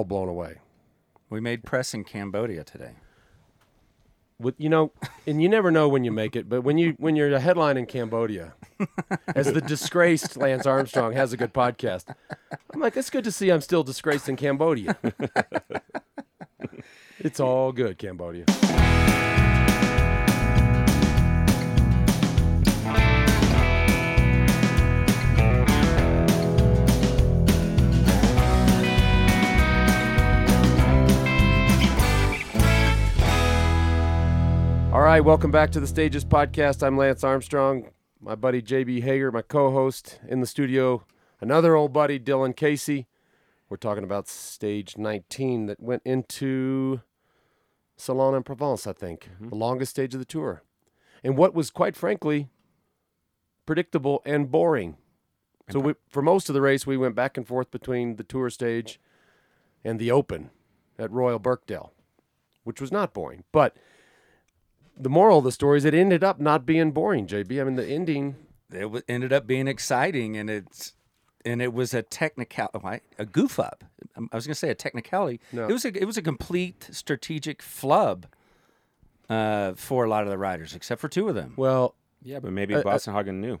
all blown away. We made press in Cambodia today. With you know, and you never know when you make it, but when you when you're a headline in Cambodia, as the disgraced Lance Armstrong has a good podcast, I'm like, it's good to see I'm still disgraced in Cambodia. it's all good, Cambodia. Right, welcome back to the Stages Podcast. I'm Lance Armstrong. My buddy JB Hager, my co-host in the studio, another old buddy Dylan Casey. We're talking about stage 19 that went into Salon en Provence, I think, mm-hmm. the longest stage of the tour, and what was quite frankly predictable and boring. So we, for most of the race, we went back and forth between the tour stage and the Open at Royal Birkdale, which was not boring, but the moral of the story is it ended up not being boring, JB. I mean, the ending. It w- ended up being exciting, and it's and it was a technical a goof up. Um, I was going to say a technicality. No. It was a it was a complete strategic flub uh, for a lot of the riders, except for two of them. Well, Yeah, but maybe Uh, uh, Boasson Hagen knew.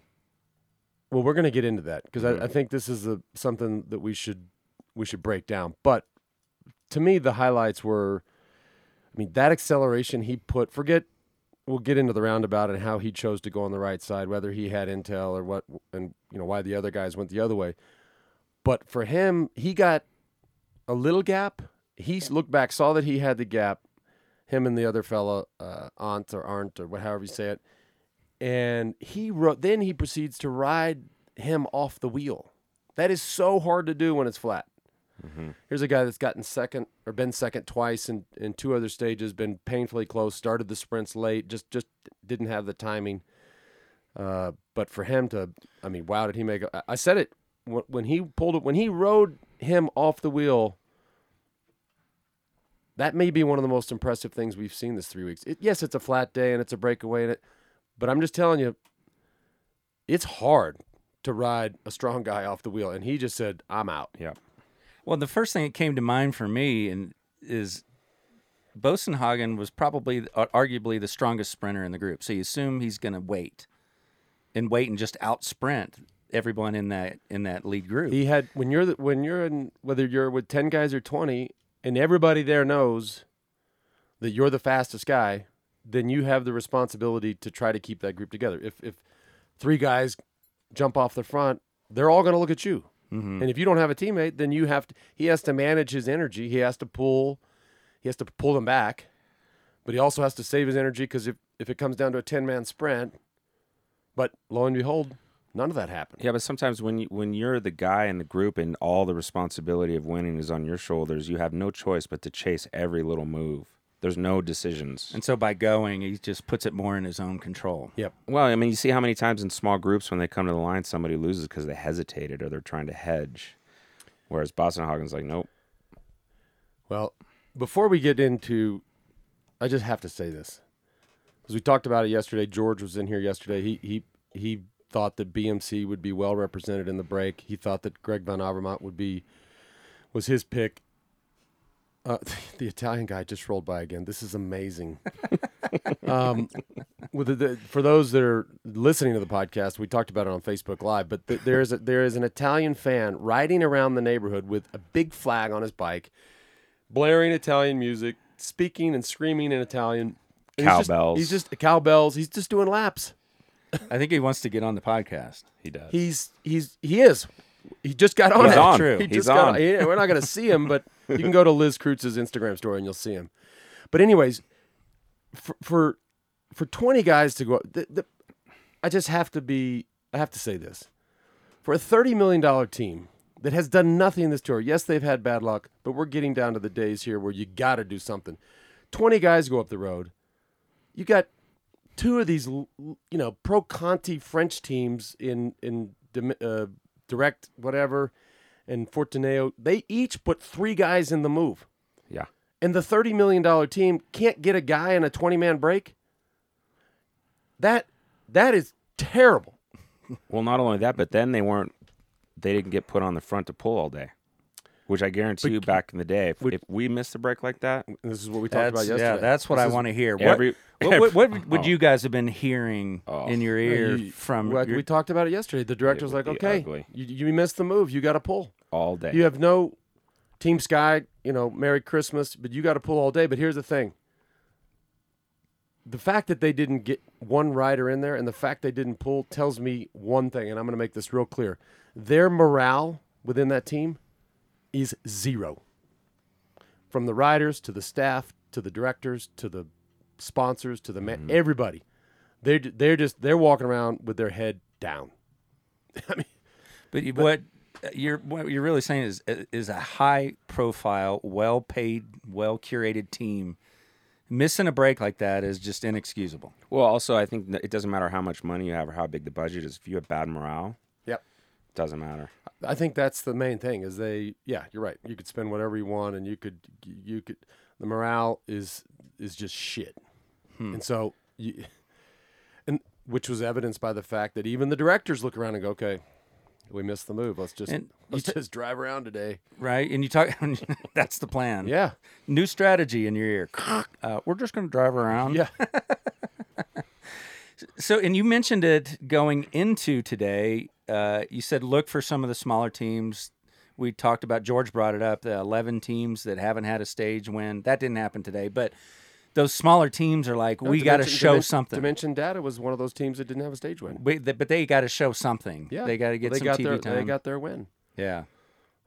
well, we're going to get into that because I, I think this is a, something that we should we should break down. But to me, the highlights were, I mean, that acceleration he put. Forget. We'll get into the roundabout and how he chose to go on the right side, whether he had intel or what, and you know why the other guys went the other way. But for him, he got a little gap. He looked back, saw that he had the gap. Him and the other fella, uh, Aunt or Arndt or whatever you say it, and he wrote. Then he proceeds to ride him off the wheel. That is so hard to do when it's flat. Here's a guy that's gotten second or been second twice in, in two other stages, been painfully close, started the sprints late, just just didn't have the timing. Uh, but for him to, I mean, wow, did he make? A, I said it when, when he pulled it when he rode him off the wheel. That may be one of the most impressive things we've seen this three weeks. It, yes, it's a flat day and it's a breakaway, and it, but I'm just telling you, it's hard to ride a strong guy off the wheel. And he just said, "I'm out." Yeah. Well, the first thing that came to mind for me and is Boasson Hagen was probably arguably the strongest sprinter in the group. So you assume he's going to wait and wait and just out sprint everyone in that in that lead group. He had when you're the, when you're in whether you're with ten guys or twenty, and everybody there knows that you're the fastest guy, then you have the responsibility to try to keep that group together. If if three guys jump off the front, they're all going to look at you. Mm-hmm. And if you don't have a teammate, then you have to. He has to manage his energy. He has to pull. He has to pull them back, but he also has to save his energy because if if it comes down to a ten man sprint, but lo and behold, none of that happened. Yeah, but sometimes when you when you're the guy in the group and all the responsibility of winning is on your shoulders, you have no choice but to chase every little move. There's no decisions. and so by going, he just puts it more in his own control. Yep. Well, I mean, you see how many times in small groups when they come to the line, somebody loses because they hesitated or they're trying to hedge. Whereas Boasson Hagen's like, nope. Well, before we get into, I just have to say this because we talked about it yesterday. George was in here yesterday. He he he thought that BMC would be well represented in the break. He thought that Greg Van Avermaet would be was his pick. Uh, the Italian guy just rolled by again. This is amazing. um, with the, the, for those that are listening to the podcast, we talked about it on Facebook Live. But th- there is a, there is an Italian fan riding around the neighborhood with a big flag on his bike, blaring Italian music, speaking and screaming in Italian. And he's just- Cowbells. He's just cowbells. He's just doing laps. I think he wants to get on the podcast. He does. He's he's he is. He just got on. He's it. on. True. He He's just got on. yeah, we're not going to see him, but you can go to Liz Kreutz's Instagram story and you'll see him. But anyways, for for, for twenty guys to go, the, the, I just have to be. I have to say this: for a thirty million dollar team that has done nothing in this tour. Yes, they've had bad luck, but we're getting down to the days here where you got to do something. Twenty guys go up the road. You got two of these, you know, pro Conti French teams in in uh, direct whatever, and Fortuneo. They each put three guys in the move, yeah. and the thirty million dollar team can't get a guy in a twenty man break. That that is terrible. Well, not only that, but then they weren't. They didn't get put on the front to pull all day. Which I guarantee you, back in the day, if, Would- if we missed a break like that, this is what we talked about yesterday. yeah, that's what This I want to hear. What, every, what, what, what would Oh. you guys have been hearing Oh. in your uh, ear you- from well, your, we talked about it yesterday. The director's would like, okay, you, you missed the move. You got to pull. All day. You have no Team Sky, you know, Merry Christmas, but you got to pull all day. But here's the thing the fact that they didn't get one rider in there and the fact they didn't pull tells me one thing, and I'm going to make this real clear. Their morale within that team is zero. From the riders to the staff to the directors to the sponsors to the man, mm-hmm. everybody. They're, they're just they're walking around with their head down. I mean, But, you, what you're what you're really saying is is a high profile, well paid, well curated team missing a break like that is just inexcusable. well, also, I think it doesn't matter how much money you have or how big the budget is. If you have bad morale, yep. it doesn't matter. I think that's the main thing is they yeah, you're right. You could spend whatever you want and you could you could the morale is is just shit. Hmm. And so you and which was evidenced by the fact that even the directors look around and go, "Okay, we missed the move. Let's just And let's t- just drive around today." Right? And you talk that's the plan. Yeah. New strategy in your ear. Uh, we're just going to drive around. Yeah. So, and you mentioned it going into today. Uh, you said look for some of the smaller teams. We talked about George brought it up the eleven teams that haven't had a stage win. That didn't happen today, but those smaller teams are like we got to Dimension- show Dimen- something. Dimension Data was one of those teams that didn't have a stage win. We- th- but they got to show something. Yeah. they got to get they some TV their, time. They got their win. yeah,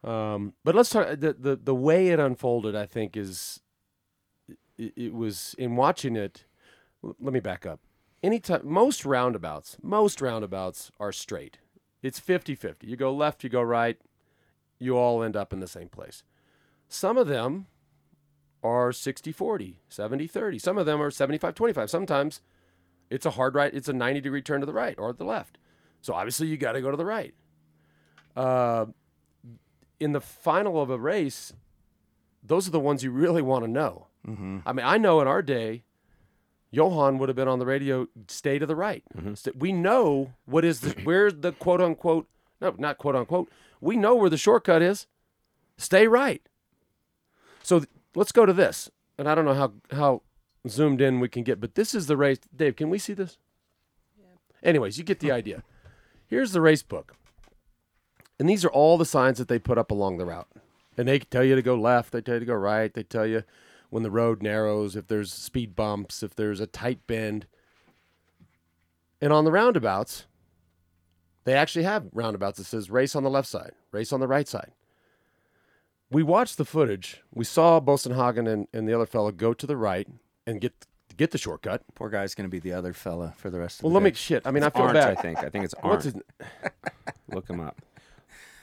Um, but let's talk the, the the way it unfolded. I think is it, it was in watching it. l- Let me back up. Anytime most roundabouts, most roundabouts are straight. It's 50-50. You go left, you go right, you all end up in the same place. Some of them are 60-40, 70-30. Some of them are 75-25. Sometimes it's a hard right, it's a 90 degree turn to the right or the left. So obviously you got to go to the right. Uh, in the final of a race, those are the ones you really want to know. mm-hmm. I mean, I know in our day, Johan would have been on the radio, stay to the right. St- We know what is the, where the quote unquote, no, not quote unquote, we know where the shortcut is. Stay right. So let's go to this. And I don't know how, how zoomed in we can get, but this is the race. Dave, can we see this? Yeah. Anyways, you get the idea. Here's the race book. And these are all the signs that they put up along the route. And they tell you to go left, they tell you to go right, they tell you when the road narrows, if there's speed bumps, if there's a tight bend. And on the roundabouts, they actually have roundabouts that says race on the left side, race on the right side. We watched the footage. We saw Boasson Hagen and, and the other fellow go to the right and get get the shortcut. poor guy's going to be the other fella for the rest of Well, the let day. me shit. I mean, I feel Arndt, bad. I think. I think it's What's Arndt. his, Look him up.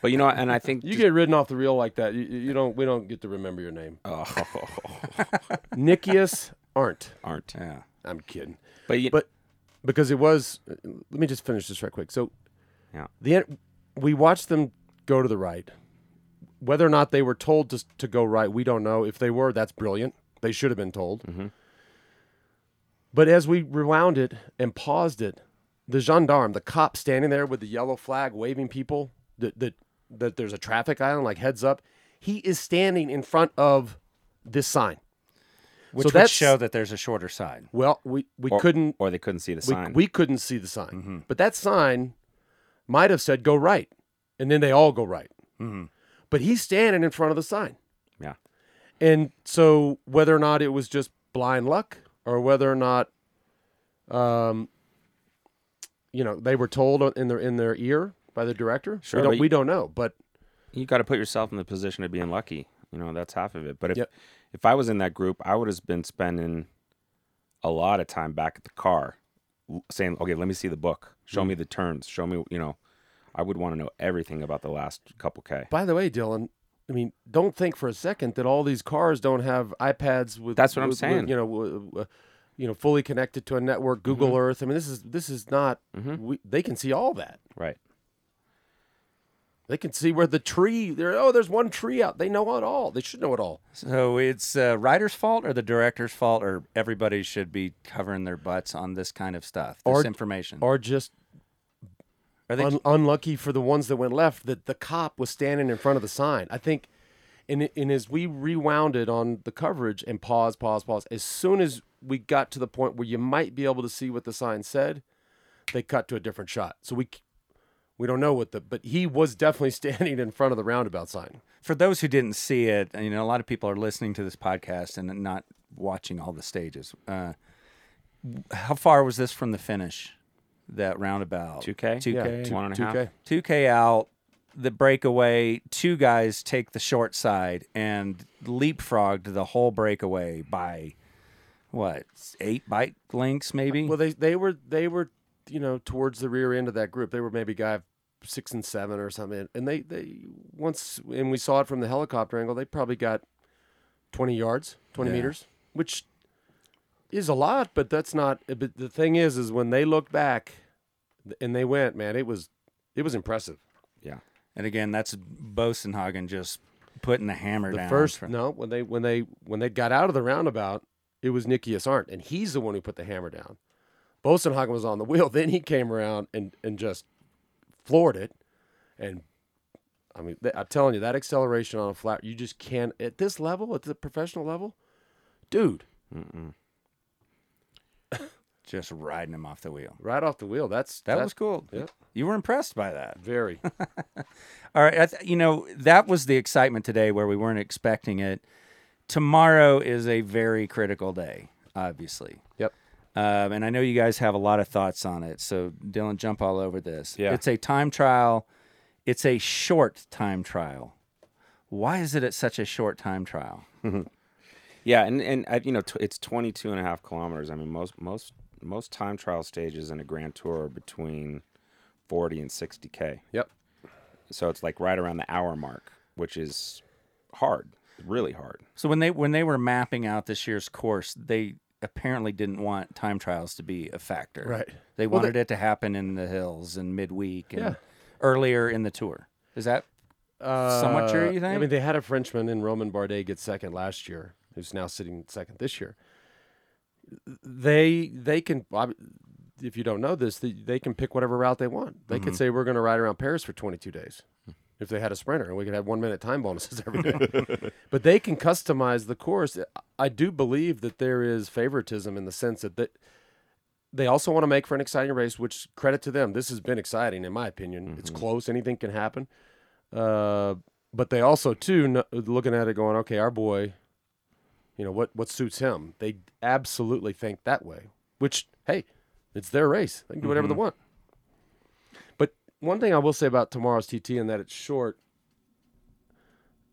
But you know, and I think you just- get ridden off the reel like that. You, you don't. We don't get to remember your name. oh, Nikias Arndt. Arndt. yeah. I'm kidding. But, you, But because it was, uh, let me just finish this right quick. So, Yeah. the we watched them go to the right. Whether or not they were told to to go right, we don't know. If they were, that's brilliant. They should have been told. Mm-hmm. But as we rewound it and paused it, the gendarme, the cop standing there with the yellow flag waving people that that that there's a traffic island, like heads up, he is standing in front of this sign. Which So would show that there's a shorter side. Well, we, we or, couldn't or they couldn't see the sign. we couldn't see the sign. Mm-hmm. But that sign might have said go right. And then they all go right. Mm-hmm. But he's standing in front of the sign. yeah. And so whether or not it was just blind luck or whether or not um you know, they were told in their in their ear by the director. Sure, we don't but we don't know. But you got to put yourself in the position of being lucky. You know, that's half of it. But if Yep. if I was in that group, I would have been spending a lot of time back at the car saying, "Okay, let me see the book. Show Mm. me the turns. Show me, you know, I would want to know everything about the last couple K." by the way, Dylan, I mean, don't think for a second that all these cars don't have iPads with. That's what I'm with- with, saying. you know, w- w- you know, fully connected to a network, Google Mm-hmm. Earth. I mean, this is this is not. We, they can see all that. Right. They can see where the tree. There. Oh, there's one tree out. They know it all. They should know it all. So it's uh, writer's fault or the director's fault, or everybody should be covering their butts on this kind of stuff, this Or- information. Or just Are they un- unlucky for the ones that went left that the cop was standing in front of the sign. I think And, and as we rewound it on the coverage and pause, pause, pause, as soon as we got to the point where you might be able to see what the sign said, they cut to a different shot. So we we don't know what the but he was definitely standing in front of the roundabout sign. For those who didn't see it, you know, a lot of people are listening to this podcast and not watching all the stages. Uh, how far was this from the finish? That roundabout. 2K? 2K. Yeah, two- One and a half. 2K. 2K out, the breakaway, two guys take the short side and leapfrogged the whole breakaway by what, eight bike lengths maybe? Well, they they were they were you know towards the rear end of that group. They were maybe guy six and seven or something. And they they once and we saw it from the helicopter angle. They probably got twenty yards, twenty Yeah. meters, which is a lot. But that's not. Eh, but the thing is, is when they looked back and they went, man, it was it was impressive. Yeah. and again, that's Boasson Hagen just putting the hammer The down. first for- no when they when they when they got out of the roundabout, it was Nikias Arndt, and he's the one who put the hammer down. Boasson Hagen was on the wheel. Then he came around and and just floored it. And I mean, th- I'm telling you, that acceleration on a flat, you just can't at this level, at the professional level, dude, Mm-mm. Just riding him off the wheel. right off the wheel. That's That that's was cool. Yep. You were impressed by that. very. All right, I th- you know that was the excitement today, where we weren't expecting it. Tomorrow is a very critical day, obviously, yep. um, and I know you guys have a lot of thoughts on it. So, Dylan, jump all over this. Yeah. it's a time trial. It's a short time trial. Why is it at such a short time trial? Yeah, and and uh, you know t- it's 22 and a half kilometers. I mean, most most most time trial stages in a Grand Tour are between 40 and 60k. Yep. So it's like right around the hour mark, which is hard, really hard. So when they when they were mapping out this year's course, they apparently didn't want time trials to be a factor. Right. They Well, wanted it to happen in the hills and midweek and Yeah. earlier in the tour. Is that Somewhat true, Uh, you I mean, they had a Frenchman in Romain Bardet get second last year, who's now sitting second this year. They they can, if you don't know this, they, they can pick whatever route they want. They Mm-hmm. could say we're going to ride around Paris for 22 days, if they had a sprinter, and we could have one minute time bonuses every day. but they can customize the course. I do believe that there is favoritism in the sense that that they also want to make for an exciting race. Which credit to them, this has been exciting in my opinion. It's close, anything can happen. Uh, but they also too looking at it going, okay, our boy, you know what what suits him. They absolutely think that way. Which hey, it's their race. They can do whatever they mm-hmm. want. But one thing I will say about tomorrow's TT and that it's short,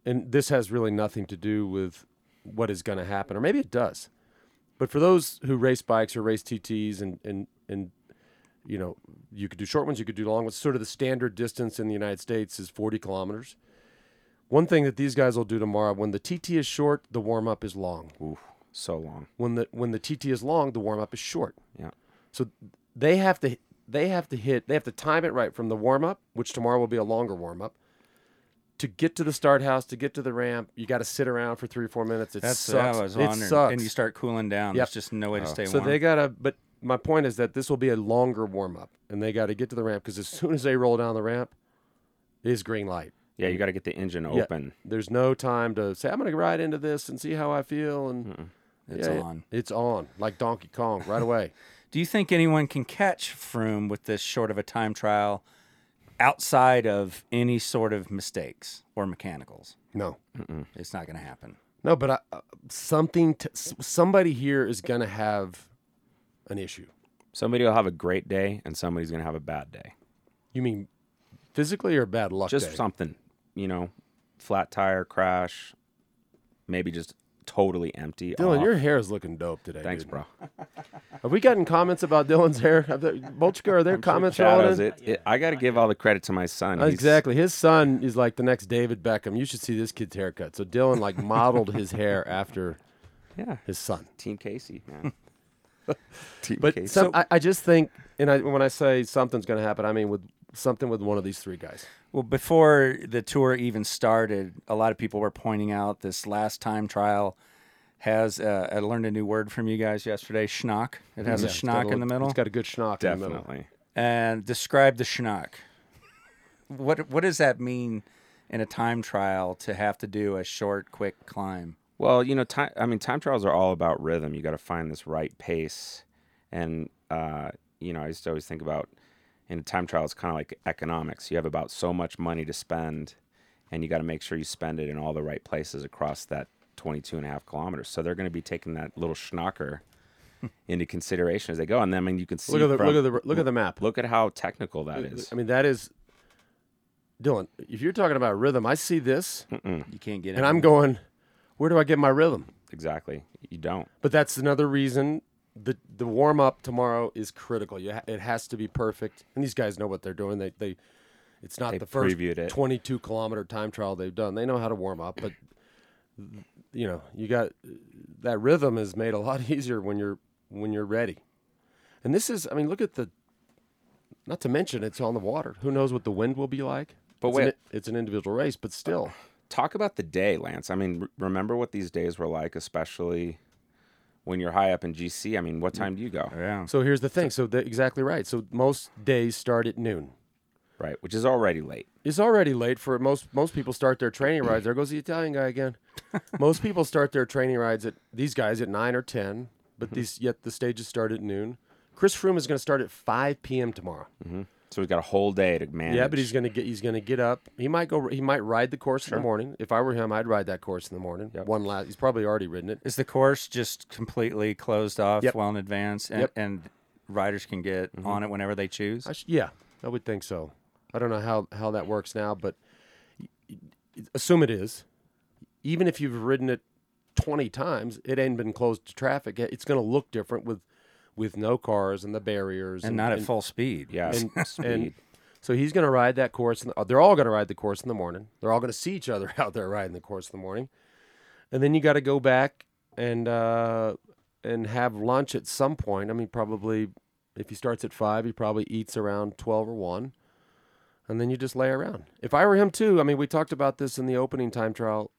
and this has really nothing to do with what is going to happen, or maybe it does. But for those who race bikes or race TTs and and and you know, you could do short ones, you could do long ones. Sort of the standard distance in the United States is 40 kilometers. One thing that these guys will do tomorrow, when the TT is short, the warm up is long. Oof, so long. When the when the TT is long, the warm up is short. Yeah. So they have to they have to hit they have to time it right from the warm up, which tomorrow will be a longer warm up. To get to the start house, to get to the ramp, you got to sit around for three or four minutes. It that's sucks. I was it wondering. sucks. And you start cooling down. Yep. There's just no way to oh. stay So warm. they gotta. But my point is that this will be a longer warm up, and they got to get to the ramp because as soon as they roll down the ramp, it is green light. Yeah, you got to get the engine Yeah. open. There's no time to say I'm going to ride into this and see how I feel, and it's yeah, it- on. it's on like Donkey Kong right away. Do you think anyone can catch Froome with this short of a time trial outside of any sort of mistakes or mechanicals? no, It's not going to happen. no, but I, uh, something. To, s- somebody here is going to have an issue. Somebody will have a great day, and somebody's gonna have a bad day. You mean physically or bad luck? Just day? something, you know, flat tire crash, maybe just totally empty. Dylan, off. your hair is looking dope today. Thanks, dude. bro. Have we gotten comments about Dylan's hair? Bolchka, are there comments rolling Shadows, it, it, I got to give all the credit to my son. He's- Exactly. His son is like the next David Beckham. You should see this kid's haircut. So Dylan like modeled his hair after Yeah, his son. Team Casey, man. Team But Casey. some, I, I just think, and I, when I say something's going to happen, I mean with something with one of these three guys. Well, before the tour even started, a lot of people were pointing out this last time trial has. Uh, I learned a new word from you guys yesterday. Schnock. It has Yeah, a it's got schnock in the middle. It's got a good schnock in the middle. Definitely. and describe the schnock. What what does that mean in a time trial to have to do a short, quick climb? Well, you know, time. I mean, time trials are all about rhythm. You got to find this right pace, and uh, you know, I used to always think about in a time trial, it's kind of like economics. You have about so much money to spend, and you got to make sure you spend it in all the right places across that 22 and a half kilometers. So they're going to be taking that little schnocker into consideration as they go. And then, I mean, you can see Look at the from- look at the look at the map. look at how technical that is. I mean, that is Dylan. If you're talking about rhythm, I see this, You can't get it. and I'm going, where do I get my rhythm? Exactly. You don't. But that's another reason the the warm up tomorrow is critical. You ha- it has to be perfect, and these guys know what they're doing. They they, it's not They the first it. 22 kilometer time trial they've done. They know how to warm up, but you know you got that rhythm is made a lot easier when you're when you're ready. And this is, I mean, look at the. Not to mention, it's on the water. Who knows what the wind will be like? But It's an- it's an individual race, but still. Talk about the day, Lance. I mean, r- remember what these days were like, especially when you're high up in GC. I mean, what mm, time do you go? Yeah. So here's the thing. So the, exactly right. So most days start at noon. Right, which is already late. It's already late for most most people start their training rides. There goes the Italian guy again. most people start their training rides at these guys at nine or ten, but mm-hmm. these yet the stages start at noon. Chris Froome is going to start at five p.m. tomorrow. Mm-hmm. So we've got a whole day to manage. Yeah, but he's going to get he's going to get up. He might go. He might ride the course in the morning. If I were him, I'd ride that course in the morning. One last. He's probably already ridden it. Is the course just completely closed off Yep. well in advance, and, Yep. and riders can get mm-hmm. on it whenever they choose? I sh- yeah, I would think so. I don't know how, how that works now, but y- y- assume it is. Even if you've ridden it 20 times, it ain't been closed to traffic. It's going to look different with with no cars and the barriers and not at full speed. yeah, and- speed. and- So he's going to ride that course. The, uh, they're all going to ride the course in the morning. They're all going to see each other out there riding the course in the morning, and then you got to go back and uh, and have lunch at some point. I mean, probably if he starts at five, he probably eats around twelve or one, and then you just lay around. If I were him too, I mean, we talked about this in the opening time trial.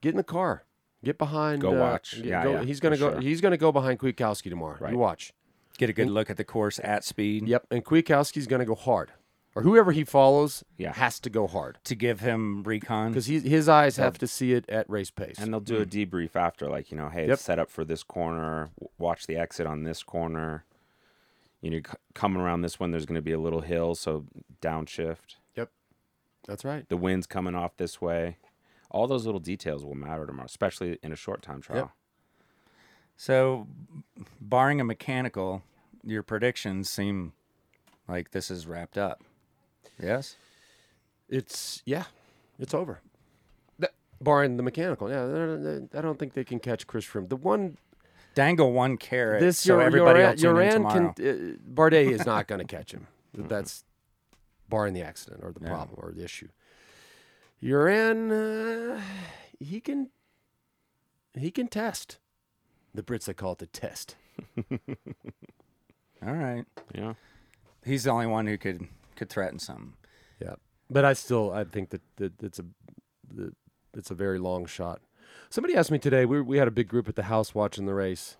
Get in the car. Get behind. Go uh, watch. get- Yeah, go- yeah, he's gonna go. sure. He's gonna go behind Kwiatkowski tomorrow. Right. You watch. Get a good look at the course at speed Yep, and Kwiatkowski's going to go hard, or whoever he follows Yeah. has to go hard to give him recon. because his eyes have to see it at race pace. and they'll do a debrief after, like you know, hey, Yep. it's set up for this corner. Watch the exit on this corner. You know, c- coming around this one, there's going to be a little hill, so downshift. yep, that's right. The wind's coming off this way. All those little details will matter tomorrow, especially in a short time trial. So, barring a mechanical, your predictions seem like this is wrapped up. Yes. It's yeah, it's over. That, barring the mechanical, yeah, they're- they're- I don't think they can catch Chris Froome. The one Dangle one carrot. this so your everybody your else tune in Uran tomorrow. can uh, Bardet is not going to catch him. That's barring the accident or the Yeah. problem or the issue. Uran, uh, he can he can test. The Brits they call it the test. All right. Yeah. He's the only one who could could threaten something. Yeah, but I still I think that, that it's a that it's a very long shot. Somebody asked me today. We we had a big group at the house watching the race.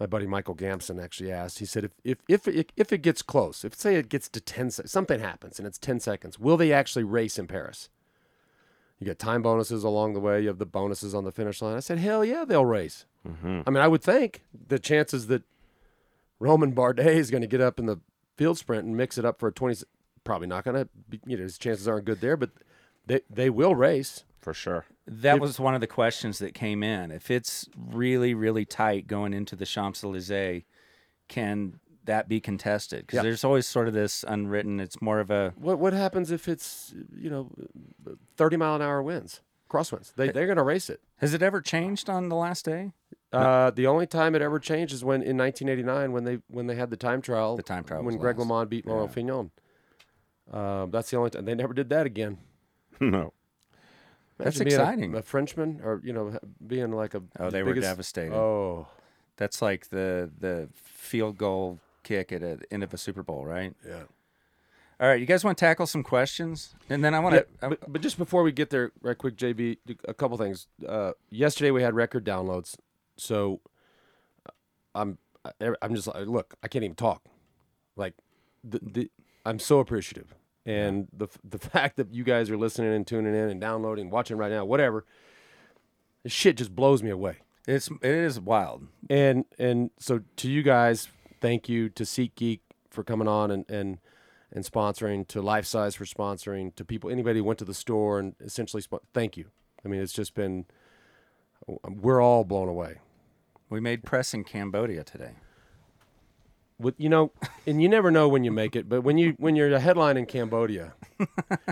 My buddy Michael Gamson actually asked. He said, if if if it, if it gets close, if say it gets to ten, something happens and it's ten seconds, will they actually race in Paris? You get time bonuses along the way. You have the bonuses on the finish line. I said, hell yeah, they'll race. Mm-hmm. I mean, I would think the chances that Romain Bardet is going to get up in the field sprint and mix it up for a 20 probably not going to you know, his chances aren't good there, but they they will race. For sure. That was one of the questions that came in. If it's really, really tight going into the Champs Elysees, can that be contested? Because Yeah. there's always sort of this unwritten. It's more of a What what happens if it's, you know, 30 mile an hour winds, crosswinds? They they're going to race it. Has it ever changed on the last day? Uh, the only time it ever changed is when in 1989 when they when they had the time trial. The time trial when Greg last. LeMond beat Laurent Fignon. Um, that's the only time they never did that again. no. That's Imagine being a- exciting. A, Frenchman, or you know, being like a Oh, they the were biggest- devastated. Oh, That's like the the field goal kick at the end of a Super Bowl, right? yeah. All right, you guys want to tackle some questions, and then I want Yeah, to. but, but just before we get there, right quick, JB, a couple things. Uh, yesterday we had record downloads, so uh, I'm I'm just like, look, I can't even talk. Like, the, the I'm so appreciative. and the the fact that you guys are listening and tuning in and downloading, watching right now, whatever, this shit just blows me away. It's it is wild. And and so to you guys, thank you to SeatGeek for coming on and and and sponsoring, to Lifesize for sponsoring, to people anybody who went to the store and essentially spo- thank you. I mean, it's just been we're all blown away. We made press in Cambodia today. With you know, and you never know when you make it, but when you when you're a headline in Cambodia,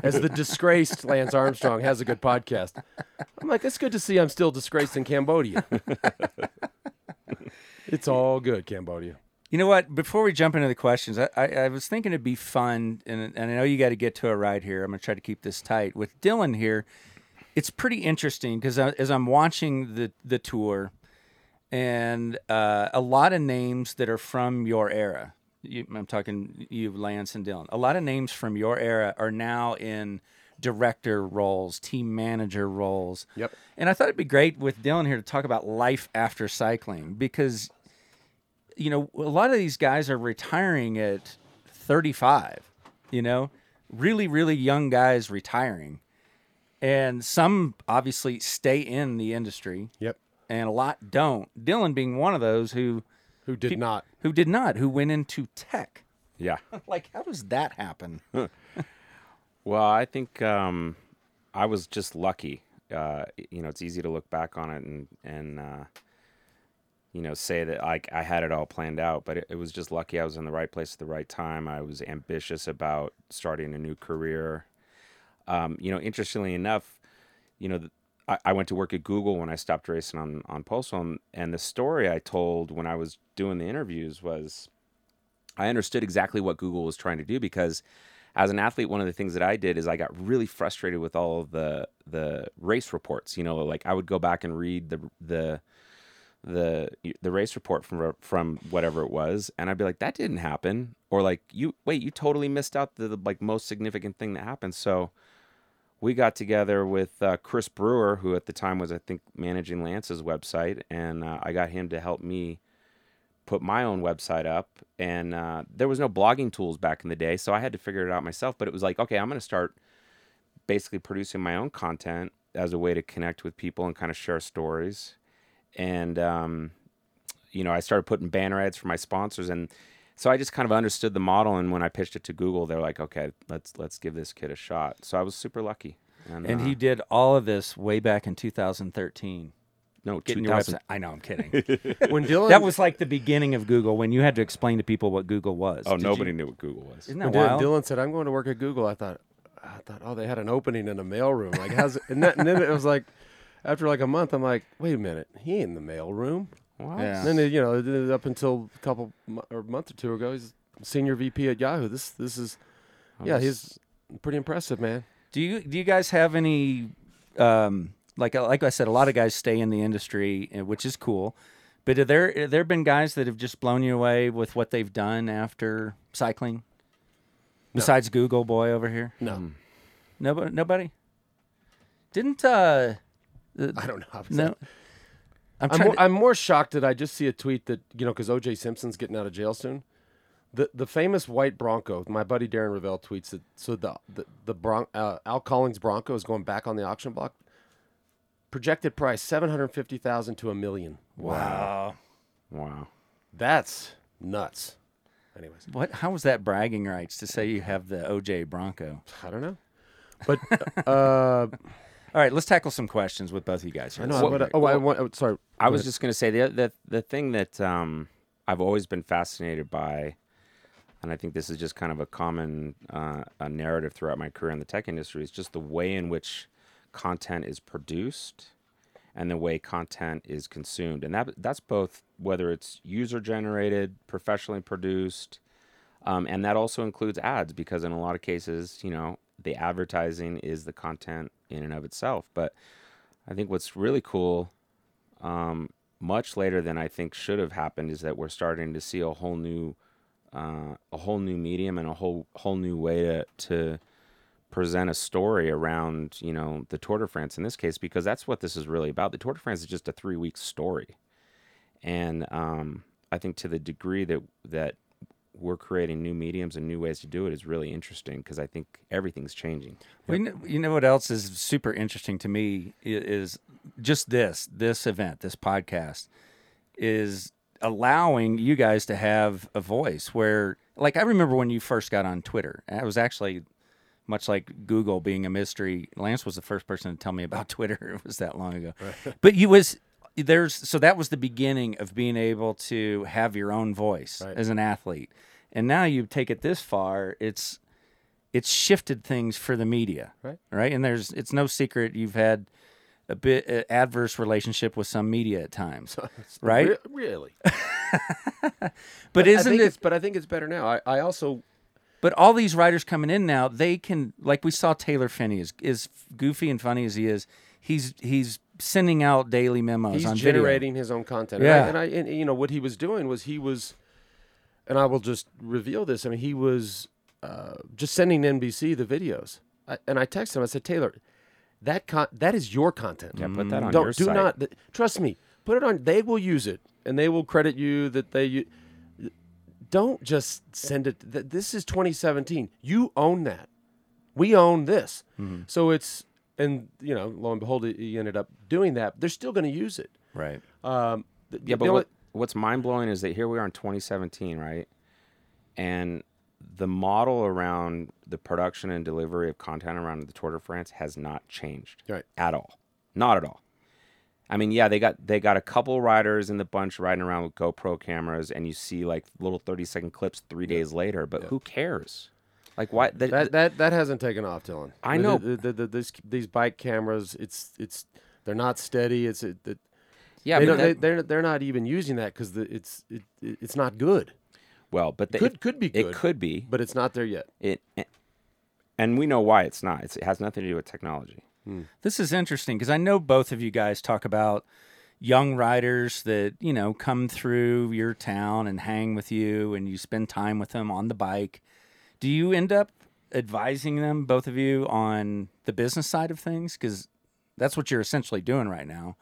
as the disgraced Lance Armstrong has a good podcast, I'm like, it's good to see I'm still disgraced in Cambodia. it's all good, Cambodia. You know what? Before we jump into the questions, I, I, I was thinking it'd be fun, and, and I know you got to get to a ride here. I'm going to try to keep this tight. With Dylan here, it's pretty interesting because as I'm watching the, the tour, and uh, a lot of names that are from your era, you, I'm talking you, Lance and Dylan, a lot of names from your era are now in director roles, team manager roles. Yep. And I thought it'd be great with Dylan here to talk about life after cycling because you know, a lot of these guys are retiring at 35, you know, really, really young guys retiring. And some obviously stay in the industry Yep. and a lot don't. Dylan being one of those who Who did not? who did not, who went into tech. Yeah. Like how does that happen? Well, I think um, I was just lucky. Uh, you know, it's easy to look back on it and and uh, you know say that like I had it all planned out, but it, it was just lucky. I was in the right place at the right time. I was ambitious about starting a new career. Um, you know, interestingly enough, you know, th- I, I went to work at Google when I stopped racing on on Postal, and, and the story I told when I was doing the interviews was I understood exactly what Google was trying to do because as an athlete, one of the things that I did is I got really frustrated with all of the the race reports. You know, like I would go back and read the the the the race report from from whatever it was, and I'd be like, that didn't happen, or like you wait, you totally missed out the, the like most significant thing that happened. So we got together with uh, Chris Brewer, who at the time was I think managing Lance's website, and uh, I got him to help me put my own website up and uh, there was no blogging tools back in the day so i had to figure it out myself but it was like okay i'm going to start basically producing my own content as a way to connect with people and kind of share stories and um, you know i started putting banner ads for my sponsors and so i just kind of understood the model and when i pitched it to google they're like okay let's let's give this kid a shot so i was super lucky and, And uh, he did all of this way back in 2013. no Getting your 2000 website. I know, I'm kidding. When Dylan that was like the beginning of Google when you had to explain to people what Google was. oh Did nobody you- knew what google was Isn't that Dylan, wild? Dylan said, "I'm going to work at Google," I thought, I thought, oh, they had an opening in a mailroom. Like, how's it? And, that, and then it was like, after like a month, I'm like, wait a minute, he ain't in the mailroom. What? Yeah. And then you know, up until a couple or a month or two ago, he's senior VP at Yahoo. This this is, yeah, he's pretty impressive, man. Do you do you guys have any um, like like I said, a lot of guys stay in the industry, uh, which is cool. But are there have there been guys that have just blown you away with what they've done after cycling? Besides Google boy over here, No, nobody. Nobody. Didn't uh, I don't know. no. I'm I'm trying. more, to- I'm more shocked that I just see a tweet that you know because OJ Simpson's getting out of jail soon. The the famous white Bronco. My buddy Darren Rovell tweets that. So the the the Bron- uh, Al Cowlings Bronco is going back on the auction block. Projected price seven hundred fifty thousand to a million. wow. wow That's nuts. Anyways, What? How was that bragging rights to say you have the OJ Bronco? I don't know, but uh, All right, let's tackle some questions with both of you guys. Here. I know. So- I wanna- oh, I want. oh, sorry. I was ahead. just going to say the, the the thing that um, I've always been fascinated by, and I think this is just kind of a common uh, a narrative throughout my career in the tech industry, is just the way in which content is produced and the way content is consumed, and that that's both whether it's user generated, professionally produced, um, and that also includes ads because in a lot of cases, you know, the advertising is the content in and of itself, but I think what's really cool um, much later than I think should have happened is that we're starting to see a whole new uh, a whole new medium and a whole whole new way to to present a story around you know the Tour de France in this case because that's what this is really about. The Tour de France is just a three week story, and um, I think to the degree that that we're creating new mediums and new ways to do it is really interesting because I think everything's changing. Well, you, know, you know what else is super interesting to me is just this this event, this podcast is allowing you guys to have a voice where like I remember when you first got on Twitter. and It was actually much like Google being a mystery. Lance was the first person to tell me about Twitter. It was that long ago. But you was there's so that was the beginning of being able to have your own voice Right. as an athlete. And now you take it this far, it's it's shifted things for the media, Right. Right, and there's it's no secret you've had a bit uh, adverse relationship with some media at times, right? Re- really. But I isn't it? but I think it's better now. I, I also But all these writers coming in now, they can like we saw Taylor Phinney is is goofy and funny as he is. He's he's sending out daily memos he's on video. generating his own content. Yeah. And I, and I and, you know what he was doing was he was, and I will just reveal this. I mean, he was uh, just sending NBC the videos, I, and I texted him. I said, Taylor, that con- that is your content. Yeah, put that on Don't your do site. not th- trust me. Put it on. They will use it, and they will credit you that they. u- Don't just send it. th- This is 2017. You own that. We own this. Mm-hmm. So it's and you know, lo and behold, he- ended up doing that. They're still going to use it. right. Um, th- Yeah, but what, what's mind blowing is that here we are in 2017, right? And the model around the production and delivery of content around the Tour de France has not changed Right. at all. Not at all. I mean, yeah, they got they got a couple riders in the bunch riding around with GoPro cameras, and you see like little 30 second clips three days later. But who cares? Like, why? The, that that that hasn't taken off, Dylan. I know. the, the, the, this, these bike cameras. It's it's they're not steady. It's it, it, yeah, they but don't, they, that- they're they're not even using that because it's it, it, it's not good. well, but the, Could it, could be it could be but it's not there yet. it, and we know why it's not. It's, it has nothing to do with technology. Hmm. This is interesting because I know both of you guys talk about young riders that you know come through your town and hang with you, and you spend time with them on the bike. Do you end up advising them, both of you, on the business side of things? Because that's what you're essentially doing right now.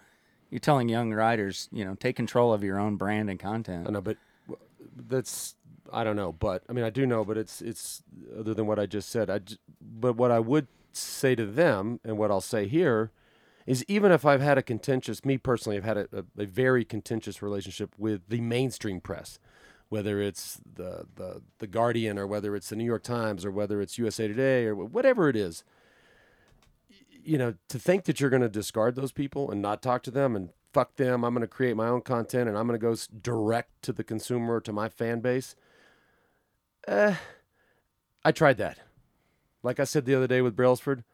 You're telling young riders, you know, take control of your own brand and content. I know, but that's I don't know, but I mean I do know, but it's it's other than what I just said. I but what I would say to them and what I'll say here is even if I've had a contentious, me personally, I've had a, a, a very contentious relationship with the mainstream press, whether it's the, the the Guardian or whether it's the New York Times or whether it's USA Today or whatever it is. You know, to think that you're going to discard those people and not talk to them and fuck them, I'm going to create my own content and I'm going to go direct to the consumer, to my fan base. Eh, I tried that. Like I said the other day with Brailsford,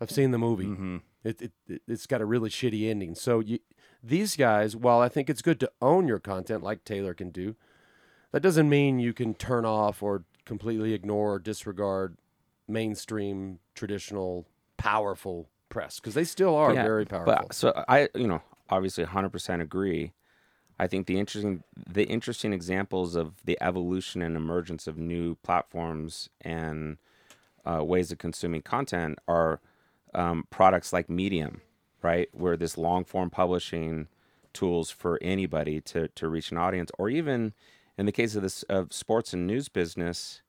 I've seen the movie. Mm-hmm. It, it, it it's got a really shitty ending. So you, these guys, while I think it's good to own your content like Taylor can do, that doesn't mean you can turn off or completely ignore or disregard mainstream, traditional, powerful press because they still are Yeah, very powerful. But so I, you know, obviously 100% agree. I think the interesting the interesting examples of the evolution and emergence of new platforms and uh, ways of consuming content are um, products like Medium, right? Where this long form publishing tools for anybody to to reach an audience, or even in the case of this of sports and news business,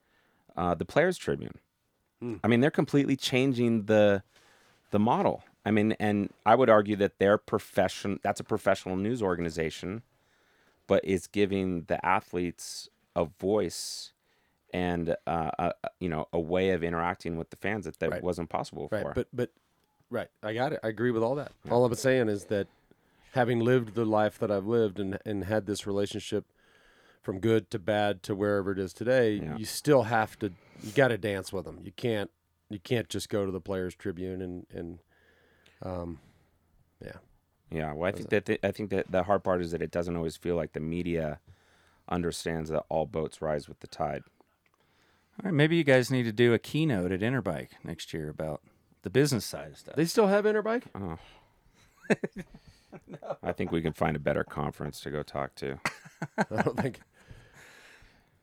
uh, the Players Tribune. I mean, they're completely changing the the model. I mean, and I would argue that they're profession. That's a professional news organization, but it's giving the athletes a voice and uh, a, you know a way of interacting with the fans that that Right. wasn't possible Right, before. but but right, I got it. I agree with all that. All I'm saying is that having lived the life that I've lived and and had this relationship from good to bad to wherever it is today, Yeah. you still have to you got to dance with them. You can't you can't just go to the Players Tribune and and um yeah. yeah, well, I think that the, I think that the hard part is that it doesn't always feel like the media understands that all boats rise with the tide. All right, maybe you guys need to do a keynote at Interbike next year about the business side of stuff. They still have Interbike? Oh. I think we can find a better conference to go talk to. I don't think.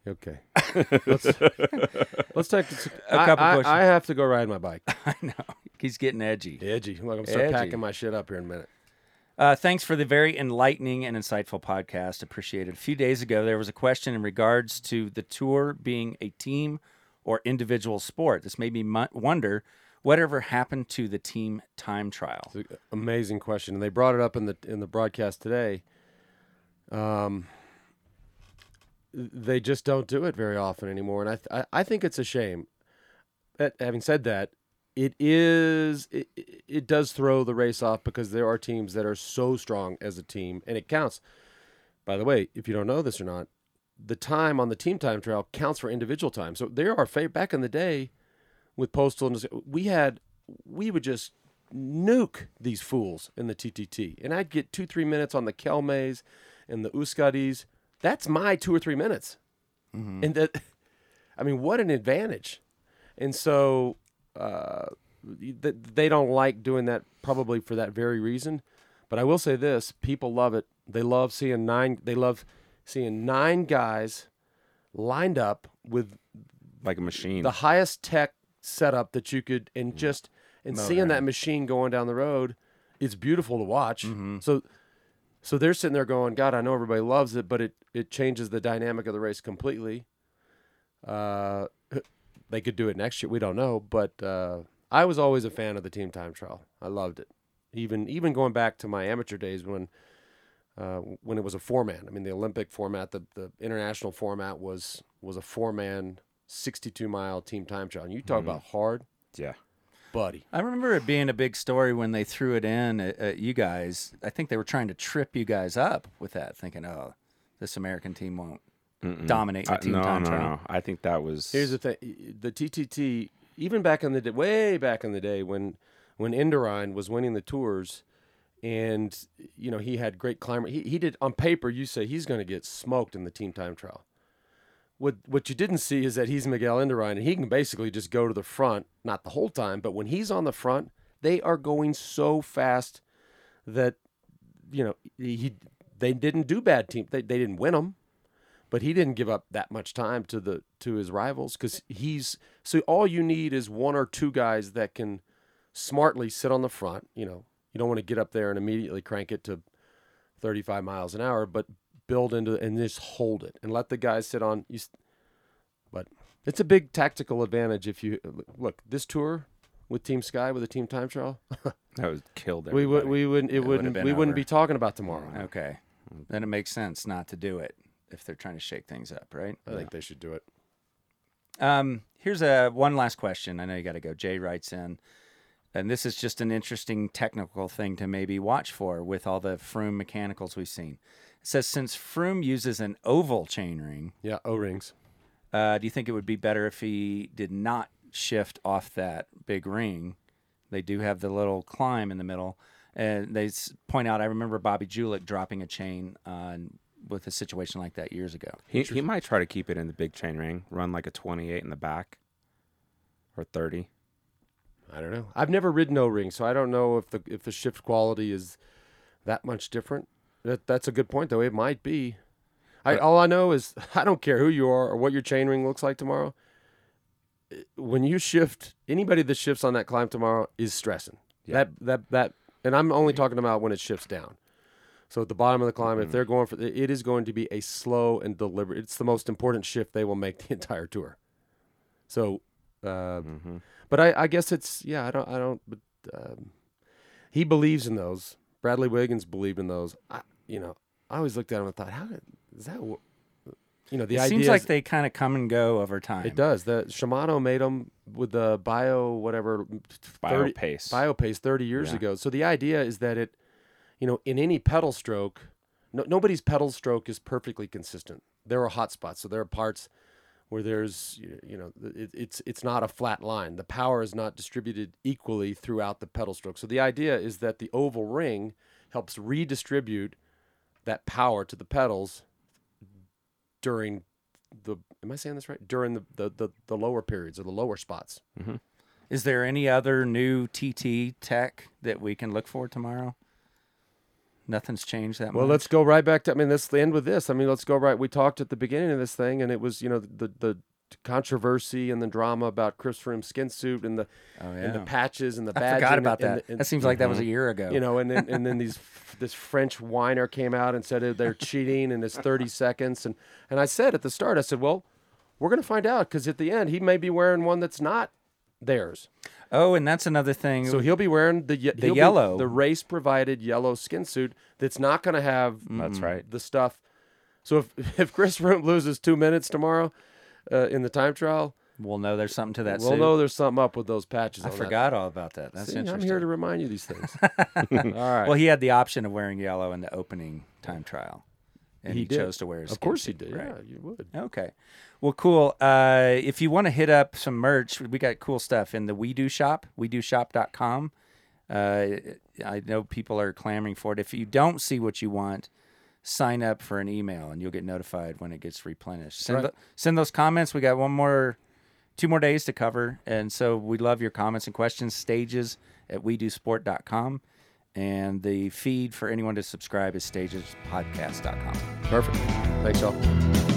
Okay. let's let's take a couple I, questions. I, I have to go ride my bike. I know he's getting edgy. Edgy. Like I'm start Edgy. packing my shit up here in a minute. Uh, thanks for the very enlightening and insightful podcast. Appreciated. A few days ago, there was a question in regards to the tour being a team or individual sport. This made me mu- wonder whatever happened to the team time trial. It's an amazing question, and they brought it up in the in the broadcast today. Um, they just don't do it very often anymore, and I th- I, think it's a shame. Having said that, it is it, it does throw the race off because there are teams that are so strong as a team, and it counts. By the way, if you don't know this or not, the time on the team time trial counts for individual time. So there are back in the day with postal we had we would just nuke these fools in the TTT, and I'd get two three minutes on the Kelmes and the Euskadis. That's my two or three minutes, mm-hmm. and that I mean, what an advantage! And so uh, th- they don't like doing that probably for that very reason. But I will say this: people love it. They love seeing nine. They love seeing nine guys lined up with Like a machine. the highest tech setup that you could, and mm. just and seeing that machine going down the road, it's beautiful to watch. Mm-hmm. So, so they're sitting there going, "God, I know everybody loves it, but it it changes the dynamic of the race completely." Uh, they could do it next year. We don't know, but uh, I was always a fan of the team time trial. I loved it, even even going back to my amateur days when. Uh, when it was a four man, I mean the Olympic format, the, the international format was was a four man, sixty two mile team time trial. And you talk about hard, yeah. Buddy. I remember it being a big story when they threw it in at, at you guys. I think they were trying to trip you guys up with that, thinking, "Oh, this American team won't dominate the Uh, team no, time no, trial." no. I think that was. Here's the thing: the TTT, even back in the day, way back in the day when when Indurain was winning the tours, and you know he had great climber. He he did on paper. You say he's going to get smoked in the team time trial. What what you didn't see is that he's Miguel Indurain, and he can basically just go to the front, not the whole time, but when he's on the front, they are going so fast that you know he they didn't do bad team. They they didn't win them but he didn't give up that much time to the to his rivals because he's so all you need is one or two guys that can smartly sit on the front. You know, you don't want to get up there and immediately crank it to 35 miles an hour, but build into and just hold it and let the guys sit on. You, but it's a big tactical advantage if you look this tour with Team Sky with a team time trial. that was killed. we would everybody. we wouldn't it would've wouldn't we wouldn't be talking about tomorrow. Okay, then it makes sense not to do it if they're trying to shake things up, right? I think they should do it. Um, here's a one last question. I know you got to go. Jay writes in, and this is just an interesting technical thing to maybe watch for with all the Froome mechanicals we've seen. It says since Froome uses an oval chainring, Yeah, O rings. uh, do you think it would be better if he did not shift off that big ring? They do have the little climb in the middle, and they point out. I remember Bobby Julich dropping a chain on with a situation like that years ago. He, he might try to keep it in the big chain ring, run like a 28 in the back or 30. I don't know. I've never ridden O ring, so I don't know if the if the shift quality is that much different. That that's a good point though. It might be. I all I know is I don't care who you are or what your chain ring looks like tomorrow. When you shift, anybody that shifts on that climb tomorrow is stressing. That that that, and I'm only talking about when it shifts down. So at the bottom of the climb, if they're going for, it is going to be a slow and deliberate. It's the most important shift they will make the entire tour. So, uh, but I, I guess it's yeah. I don't I don't. But um, he believes in those. Bradley Wiggins believed in those. I, you know, I always looked at him and thought, how did, is that? You know, the it seems is- like they kind of come and go over time. it does. The Shimano made them with the bio whatever Biopace bio pace thirty years Yeah. ago. So the idea is that it, you know, in any pedal stroke, no, nobody's pedal stroke is perfectly consistent. There are hot spots. So there are parts where there's you know it, it's it's not a flat line. The power is not distributed equally throughout the pedal stroke. So the idea is that the oval ring helps redistribute that power to the pedals during the am I saying this right? During the the, the, the lower periods or the lower spots. Mm-hmm. Is there any other new TT tech that we can look for tomorrow? Nothing's changed that Well, much. Well, let's go right back to. I mean, let's end with this. I mean, let's go right. We talked at the beginning of this thing, and it was you know the the controversy and the drama about Chris Froome's skin suit and the Oh and the patches and the I forgot about and that. the- and- that seems like that was mm-hmm. a year ago. you know, and then and then these this French whiner came out and said they're cheating and it's 30 seconds and and I said at the start I said, well, we're gonna find out because at the end he may be wearing one that's not theirs, oh, and that's another thing. so he'll be wearing the ye- he'll yellow. the race provided yellow skin suit that's not gonna have That's right. the stuff. So if if Chris Froome loses two minutes tomorrow uh, in the time trial, we'll know there's something to that we'll suit. know there's something up with those patches. I on that. forgot all about that. That's See, I'm here to remind you these things. All right. Well, he had the option of wearing yellow in the opening time trial, and he, He chose to wear. His of course he did. right. Yeah, you would. Okay. Well, cool. Uh, if you want to hit up some merch, we got cool stuff in the We Do Shop, WeDoShop.com. Uh, I know people are clamoring for it. If you don't see what you want, sign up for an email and you'll get notified when it gets replenished. Send, Right. tho- send those comments. We got one more, two more days to cover. And so we love your comments and questions. Stages at WeDoSport.com. And the feed for anyone to subscribe is stagespodcast.com. Perfect. Thanks, y'all.